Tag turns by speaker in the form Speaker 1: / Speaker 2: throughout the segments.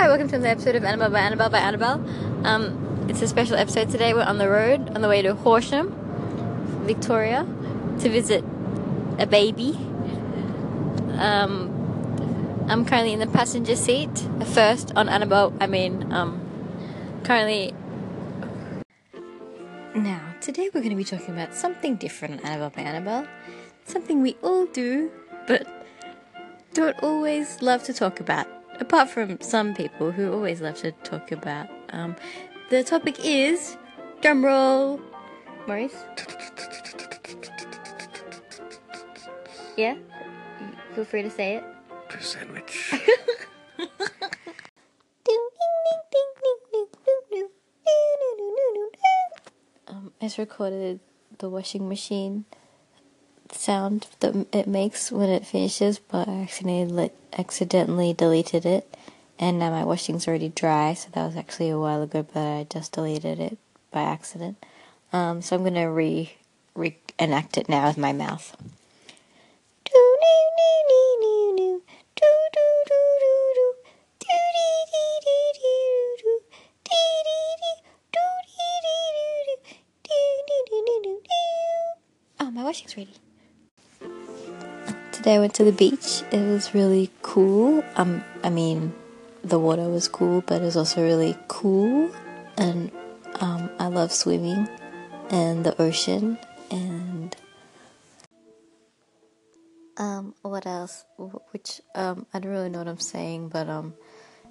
Speaker 1: Hi, welcome to another episode of Annabelle by Annabelle by Annabelle. Um, it's a special episode today. We're on the road on the way to Horsham, Victoria, to visit a baby. Um, I'm currently in the passenger seat. First on Annabelle, I mean, um, currently. Now, today we're going to be talking about something different on Annabelle by Annabelle. Something we all do, but don't always love to talk about. Apart from some people who always love to talk about. Um, the topic is drumroll. Maurice? Yeah? Feel free to say it.
Speaker 2: Fish sandwich.
Speaker 1: Um, it's recorded the washing machine sound that it makes when it finishes, but I accidentally accidentally deleted it, and now my washing's already dry. So that was actually a while ago, but I just deleted it by accident. Um, so I'm gonna re reenact it now with my mouth. Oh, my washing's ready. Today I went to the beach. It was really cool. Um, I mean, the water was cool, but it was also really cool. And um, I love swimming and the ocean and um, what else? Which um, I don't really know what I'm saying, but um,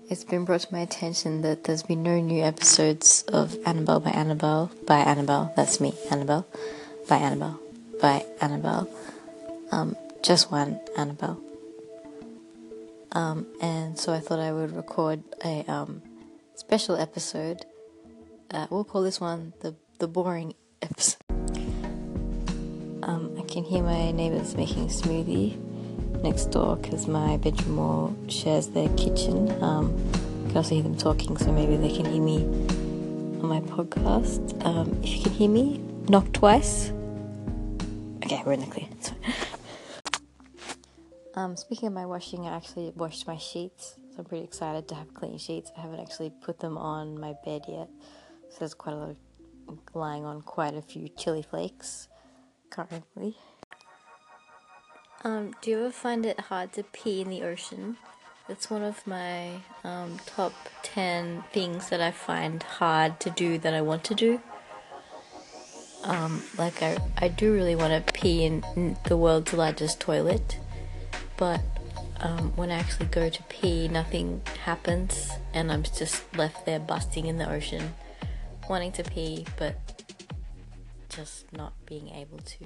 Speaker 1: it's been brought to my attention that there's been no new episodes of Annabelle by Annabelle by Annabelle. That's me, Annabelle by Annabelle by Annabelle. Um, just one Annabelle. Um, and so I thought I would record a um, special episode. Uh, we'll call this one the the boring episode. Um, I can hear my neighbors making smoothie next door because my bedroom wall shares their kitchen. Um, I can also hear them talking, so maybe they can hear me on my podcast. Um, if you can hear me, knock twice. Okay, we're in the clear. Um, speaking of my washing, I actually washed my sheets. So I'm pretty excited to have clean sheets. I haven't actually put them on my bed yet. So there's quite a lot of lying on quite a few chili flakes currently. Um, do you ever find it hard to pee in the ocean? It's one of my um, top 10 things that I find hard to do that I want to do. Um, like, I, I do really want to pee in the world's largest toilet, but um, when I actually go to pee, nothing happens, and I'm just left there busting in the ocean, wanting to pee, but just not being able to.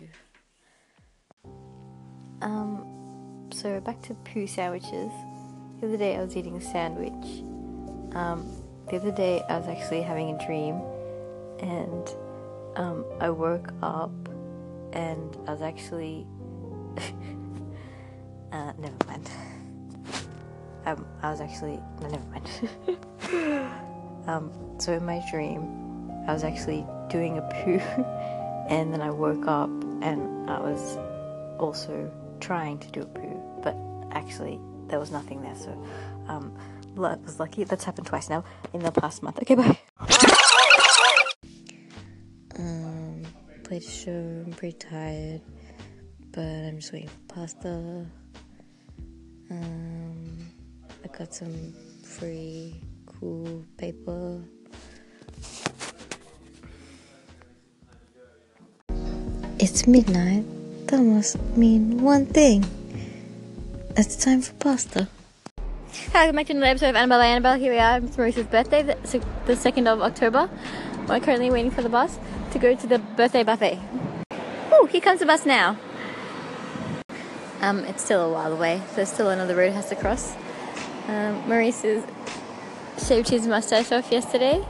Speaker 1: Um, so back to poo sandwiches. The other day I was eating a sandwich. Um, the other day I was actually having a dream, and um, I woke up and I was actually. uh, never mind. Um, I was actually. No, never mind. um, so in my dream, I was actually doing a poo, and then I woke up and I was also trying to do a poo, but actually there was nothing there. So um, I was lucky. That's happened twice now in the past month. Okay, bye. Um, played a show. I'm pretty tired, but I'm just waiting for pasta. Um, I got some free cool paper. It's midnight. That must mean one thing. It's time for pasta. Hi, welcome back to another episode of Annabelle Annabelle. Here we are. It's Maurice's birthday, the, the 2nd of October. We're currently waiting for the bus to go to the birthday buffet. Oh, here comes the bus now. Um, it's still a while away. There's still another road has to cross. Um, Maurice has shaved his mustache off yesterday.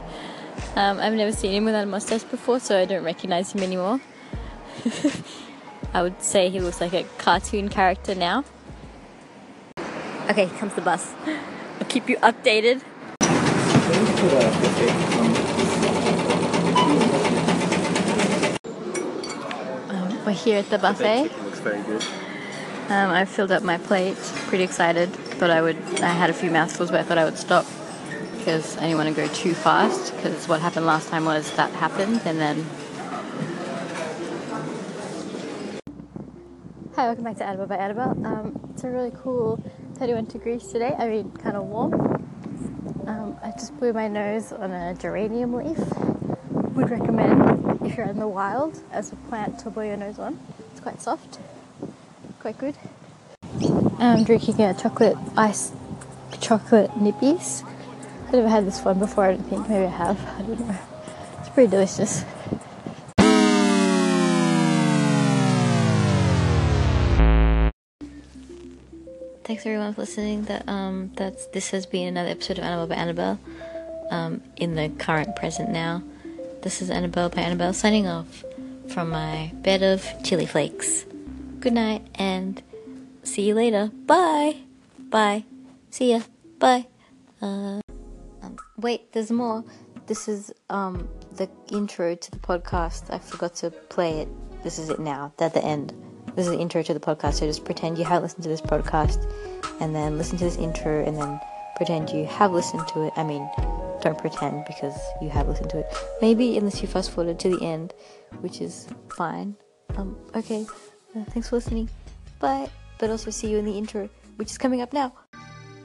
Speaker 1: Um, I've never seen him without a mustache before, so I don't recognize him anymore. I would say he looks like a cartoon character now. Okay, comes the bus. I'll keep you updated. Um, we're here at the buffet.
Speaker 2: looks very good.
Speaker 1: Um, I filled up my plate. Pretty excited. Thought I would. I had a few mouthfuls, but I thought I would stop. because I didn't want to go too fast because what happened last time was that happened and then. Hi, welcome back to Annabelle by Annabelle. Um, it's a really cool 31 degrees today. I mean, kind of warm. Um, I just blew my nose on a geranium leaf. Would recommend if you're in the wild as a plant to blow your nose on. It's quite soft, quite good. I'm drinking a chocolate ice chocolate Nippy's. I've never had this one before, I don't think. Maybe I have. I don't know. It's pretty delicious. Thanks everyone for listening. That um that's this has been another episode of Annabelle by Annabelle. Um, in the current present now. This is Annabelle by Annabelle signing off from my bed of chili flakes. Good night and see you later. Bye. Bye. See ya. Bye. Uh, um, wait, there's more. This is um the intro to the podcast. I forgot to play it. This is it now. At the end. This is the intro to the podcast. So just pretend you haven't listened to this podcast, and then listen to this intro, and then pretend you have listened to it. I mean, don't pretend because you have listened to it. Maybe unless you fast forwarded to the end, which is fine. Um. Okay. Uh, thanks for listening. Bye but also see you in the intro, which is coming up now.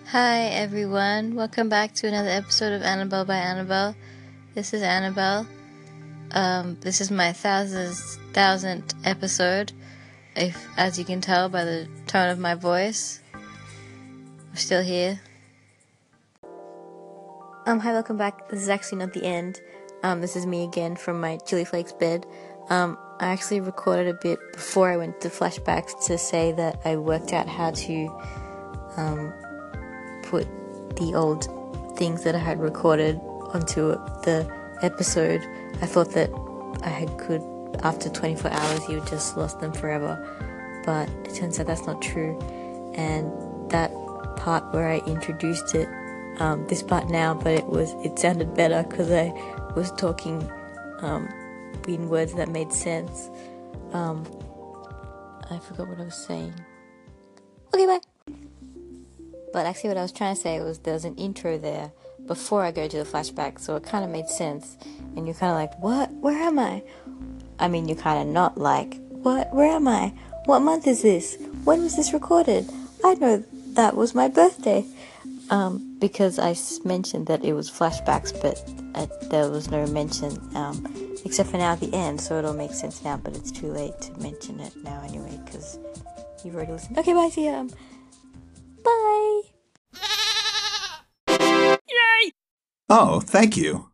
Speaker 1: Hi everyone, welcome back to another episode of Annabelle by Annabelle. This is Annabelle. Um, this is my thousandth thousandth episode. If, as you can tell by the tone of my voice, I'm still here. Um, hi, welcome back. This is actually not the end. Um, this is me again from my chili flakes bed. Um, I actually recorded a bit before I went to flashbacks to say that I worked out how to um, put the old things that I had recorded onto the episode. I thought that I had could after 24 hours you would just lost them forever, but it turns out that's not true. And that part where I introduced it, um, this part now, but it was it sounded better because I was talking. Um, in words that made sense. Um, I forgot what I was saying. Okay, bye. But actually, what I was trying to say was there's an intro there before I go to the flashback, so it kind of made sense. And you're kind of like, what? Where am I? I mean, you're kind of not like, what? Where am I? What month is this? When was this recorded? I know that was my birthday. Um, because I mentioned that it was flashbacks, but uh, there was no mention. Um, except for now at the end, so it'll make sense now, but it's too late to mention it now anyway, because you've already listened. Okay, bye, see ya. Bye!
Speaker 2: Yay! Oh, thank you.